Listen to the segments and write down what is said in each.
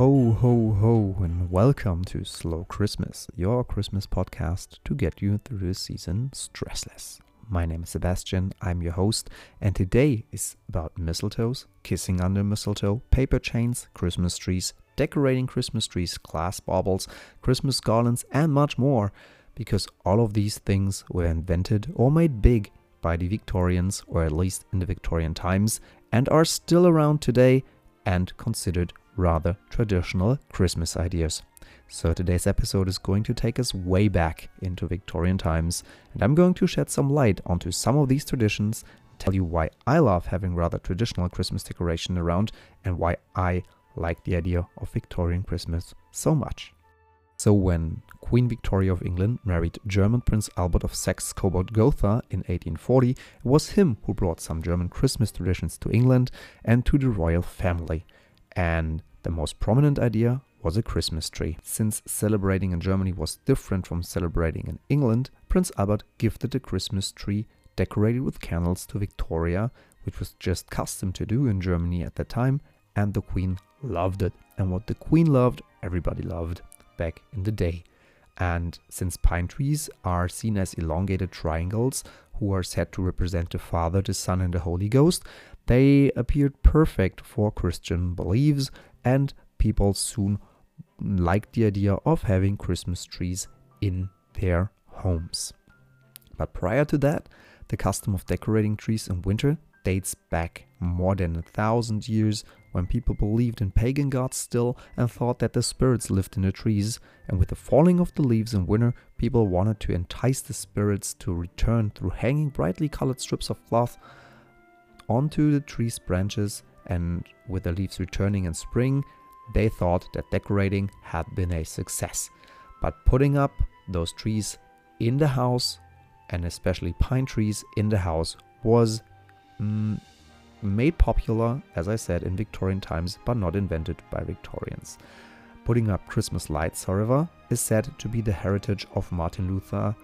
Ho, ho, ho, and welcome to Slow Christmas, your Christmas podcast to get you through the season stressless. My name is Sebastian, I'm your host, and today is about mistletoes, kissing under mistletoe, paper chains, Christmas trees, decorating Christmas trees, glass baubles, Christmas garlands, and much more, because all of these things were invented or made big by the Victorians, or at least in the Victorian times, and are still around today and considered rather traditional Christmas ideas. So today's episode is going to take us way back into Victorian times, and I'm going to shed some light onto some of these traditions, tell you why I love having rather traditional Christmas decoration around, and why I like the idea of Victorian Christmas so much. So when Queen Victoria of England married German Prince Albert of Saxe-Coburg-Gotha in 1840, it was him who brought some German Christmas traditions to England and to the royal family. And the most prominent idea was a Christmas tree. Since celebrating in Germany was different from celebrating in England, Prince Albert gifted a Christmas tree decorated with candles to Victoria, which was just custom to do in Germany at that time, and the Queen loved it. And what the Queen loved, everybody loved back in the day. And since pine trees are seen as elongated triangles who are said to represent the Father, the Son, and the Holy Ghost, they appeared perfect for Christian beliefs and people soon liked the idea of having Christmas trees in their homes. But prior to that, the custom of decorating trees in winter dates back more than a thousand years when people believed in pagan gods still and thought that the spirits lived in the trees, and with the falling of the leaves in winter, people wanted to entice the spirits to return through hanging brightly colored strips of cloth onto the tree's branches and with the leaves returning in spring, they thought that decorating had been a success. But putting up those trees in the house, and especially pine trees in the house, was mm, made popular, as I said, in Victorian times, but not invented by Victorians. Putting up Christmas lights, however, is said to be the heritage of Martin Luther,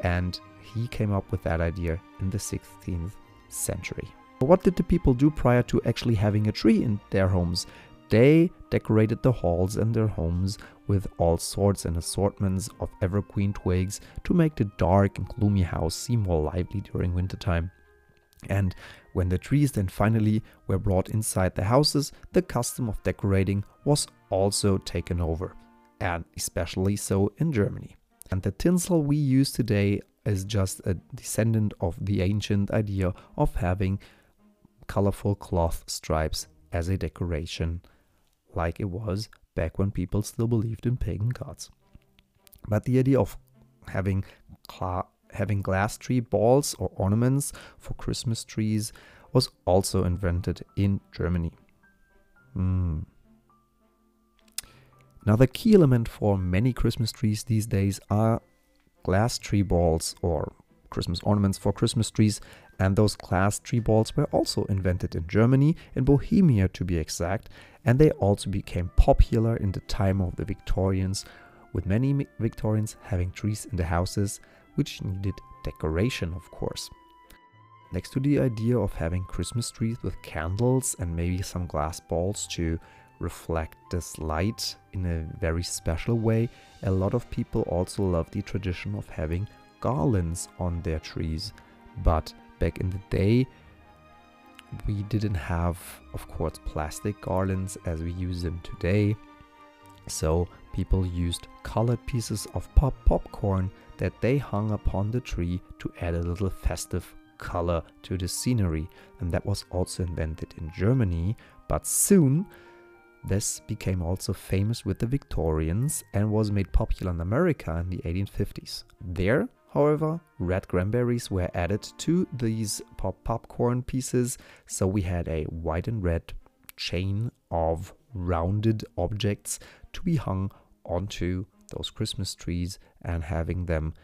and he came up with that idea in the 16th century. What did the people do prior to actually having a tree in their homes? They decorated the halls and their homes with all sorts and assortments of evergreen twigs to make the dark and gloomy house seem more lively during wintertime. And when the trees then finally were brought inside the houses, the custom of decorating was also taken over, and especially so in Germany. And the tinsel we use today is just a descendant of the ancient idea of having colorful cloth stripes as a decoration, like it was back when people still believed in pagan gods. But the idea of having cla- having glass tree balls or ornaments for Christmas trees was also invented in Germany. Mm. Now, the key element for many Christmas trees these days are glass tree balls or Christmas ornaments for Christmas trees, and those glass tree balls were also invented in Germany, in Bohemia to be exact, and they also became popular in the time of the Victorians, with many Victorians having trees in the houses, which needed decoration, of course. Next to the idea of having Christmas trees with candles and maybe some glass balls to reflect this light in a very special way, a lot of people also love the tradition of having garlands on their trees. But back in the day, we didn't have, of course, plastic garlands as we use them today. So people used colored pieces of pop popcorn that they hung upon the tree to add a little festive color to the scenery. And that was also invented in Germany. But soon, this became also famous with the Victorians and was made popular in America in the 1850s. There, However, red cranberries were added to these pop popcorn pieces, so we had a white and red chain of rounded objects to be hung onto those Christmas trees and having them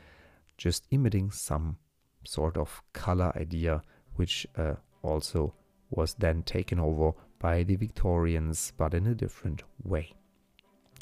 just emitting some sort of color idea, which uh, also was then taken over by the Victorians, but in a different way.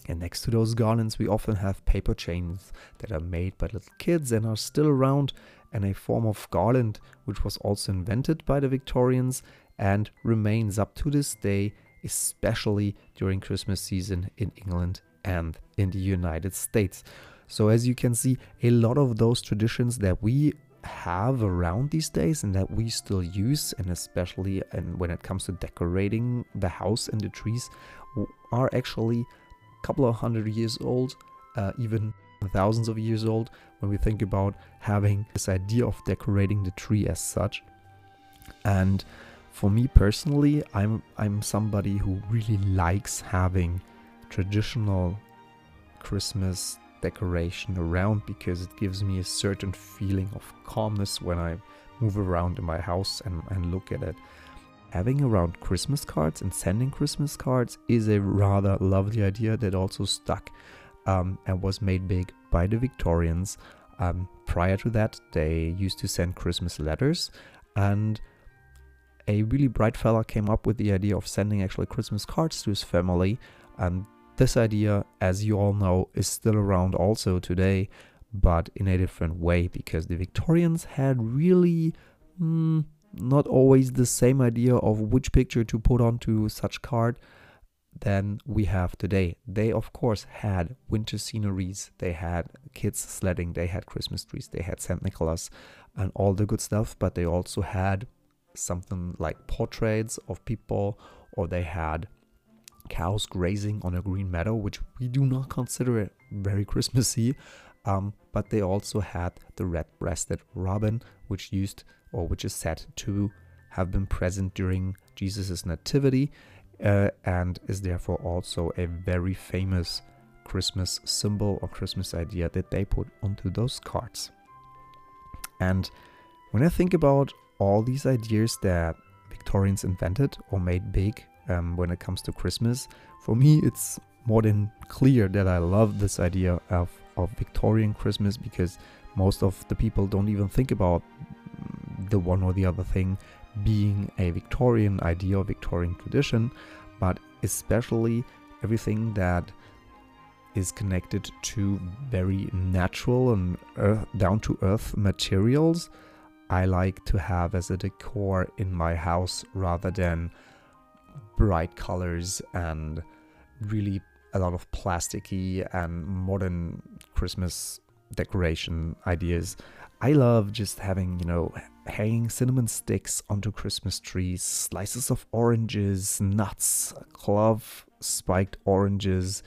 And next to those garlands, we often have paper chains that are made by little kids and are still around, and a form of garland which was also invented by the Victorians and remains up to this day especially during Christmas season in England and in the United States. So, as you can see, a lot of those traditions that we have around these days and that we still use, and especially and when it comes to decorating the house and the trees, are actually a couple of hundred years old, uh, even thousands of years old. When we think about having this idea of decorating the tree as such, and for me personally, I'm I'm somebody who really likes having traditional Christmas decoration around because it gives me a certain feeling of calmness when I move around in my house and, and look at it. Having around Christmas cards and sending Christmas cards is a rather lovely idea that also stuck um, and was made big by the Victorians. Um, prior to that, they used to send Christmas letters, and a really bright fella came up with the idea of sending actually Christmas cards to his family, and this idea, as you all know, is still around also today, but in a different way because the Victorians had really mm, not always the same idea of which picture to put onto such card than we have today. They, of course, had winter sceneries, they had kids sledding, they had Christmas trees, they had St. Nicholas, and all the good stuff, but they also had something like portraits of people, or they had cows grazing on a green meadow, which we do not consider very Christmassy. Um, but they also had the red-breasted robin, which used or which is said to have been present during Jesus' nativity, uh, and is therefore also a very famous Christmas symbol or Christmas idea that they put onto those cards. And when I think about all these ideas that Victorians invented or made big um, when it comes to Christmas. For me, it's more than clear that I love this idea of, of Victorian Christmas because most of the people don't even think about the one or the other thing being a Victorian idea or Victorian tradition, but especially everything that is connected to very natural and down to earth materials. I like to have as a decor in my house rather than bright colors and really a lot of plasticky and modern Christmas decoration ideas. I love just having, you know, hanging cinnamon sticks onto Christmas trees, slices of oranges, nuts, clove spiked oranges,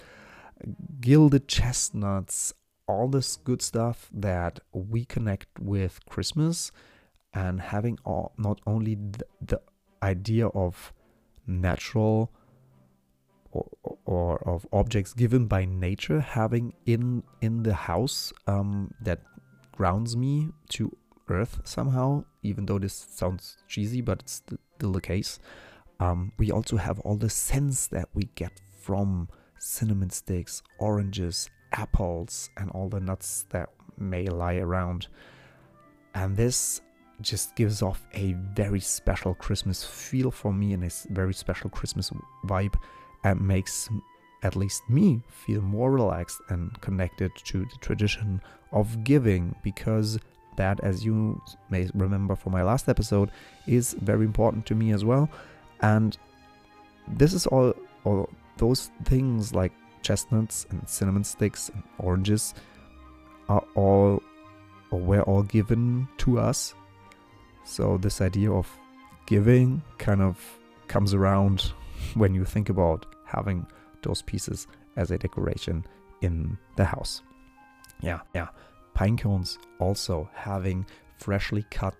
gilded chestnuts, all this good stuff that we connect with Christmas and having all, not only the, the idea of natural or, or of objects given by nature having in in the house um, that grounds me to earth somehow even though this sounds cheesy but it's still the case. Um, we also have all the scents that we get from cinnamon sticks oranges apples and all the nuts that may lie around. And this just gives off a very special Christmas feel for me and a very special Christmas vibe and makes at least me feel more relaxed and connected to the tradition of giving because that as you may remember from my last episode is very important to me as well. And this is all all those things like chestnuts and cinnamon sticks and oranges are all or were all given to us so this idea of giving kind of comes around when you think about having those pieces as a decoration in the house. Yeah, yeah. Pine cones also having freshly cut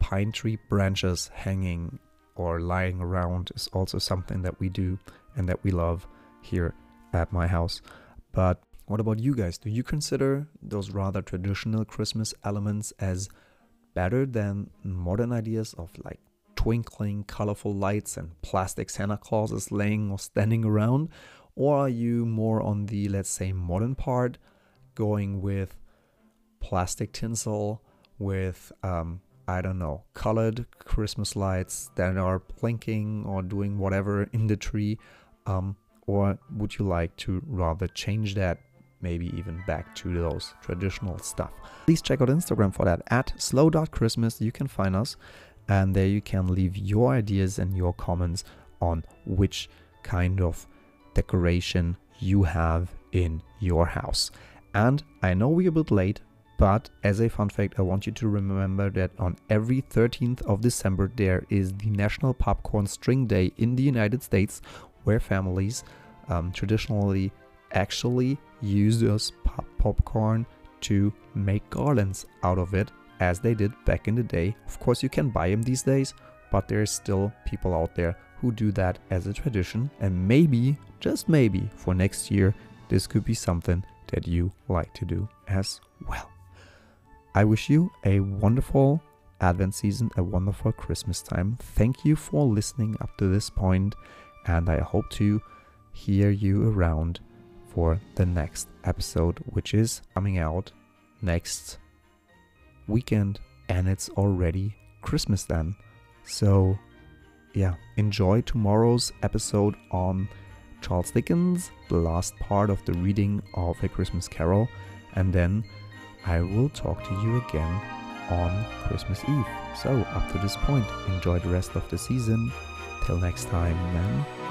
pine tree branches hanging or lying around is also something that we do and that we love here at my house. But what about you guys? Do you consider those rather traditional Christmas elements as better than modern ideas of like twinkling colorful lights and plastic Santa Clauses laying or standing around? Or are you more on the, let's say, modern part, going with plastic tinsel, with, um, I don't know, colored Christmas lights that are blinking or doing whatever in the tree? Um, or would you like to rather change that maybe even back to those traditional stuff. Please check out Instagram for that at slow.christmas. You can find us, and there you can leave your ideas and your comments on which kind of decoration you have in your house. And I know we're a bit late, but as a fun fact, I want you to remember that on every 13th of December, there is the National Popcorn String Day in the United States, where families um, traditionally actually use pop- popcorn to make garlands out of it, as they did back in the day. Of course, you can buy them these days, but there's still people out there who do that as a tradition, and maybe, just maybe, for next year, this could be something that you like to do as well. I wish you a wonderful Advent season, a wonderful Christmas time. Thank you for listening up to this point, and I hope to hear you around for the next episode, which is coming out next weekend, and it's already Christmas then. So, yeah, enjoy tomorrow's episode on Charles Dickens, the last part of the reading of A Christmas Carol, and then I will talk to you again on Christmas Eve. So, up to this point, enjoy the rest of the season. Till next time, man.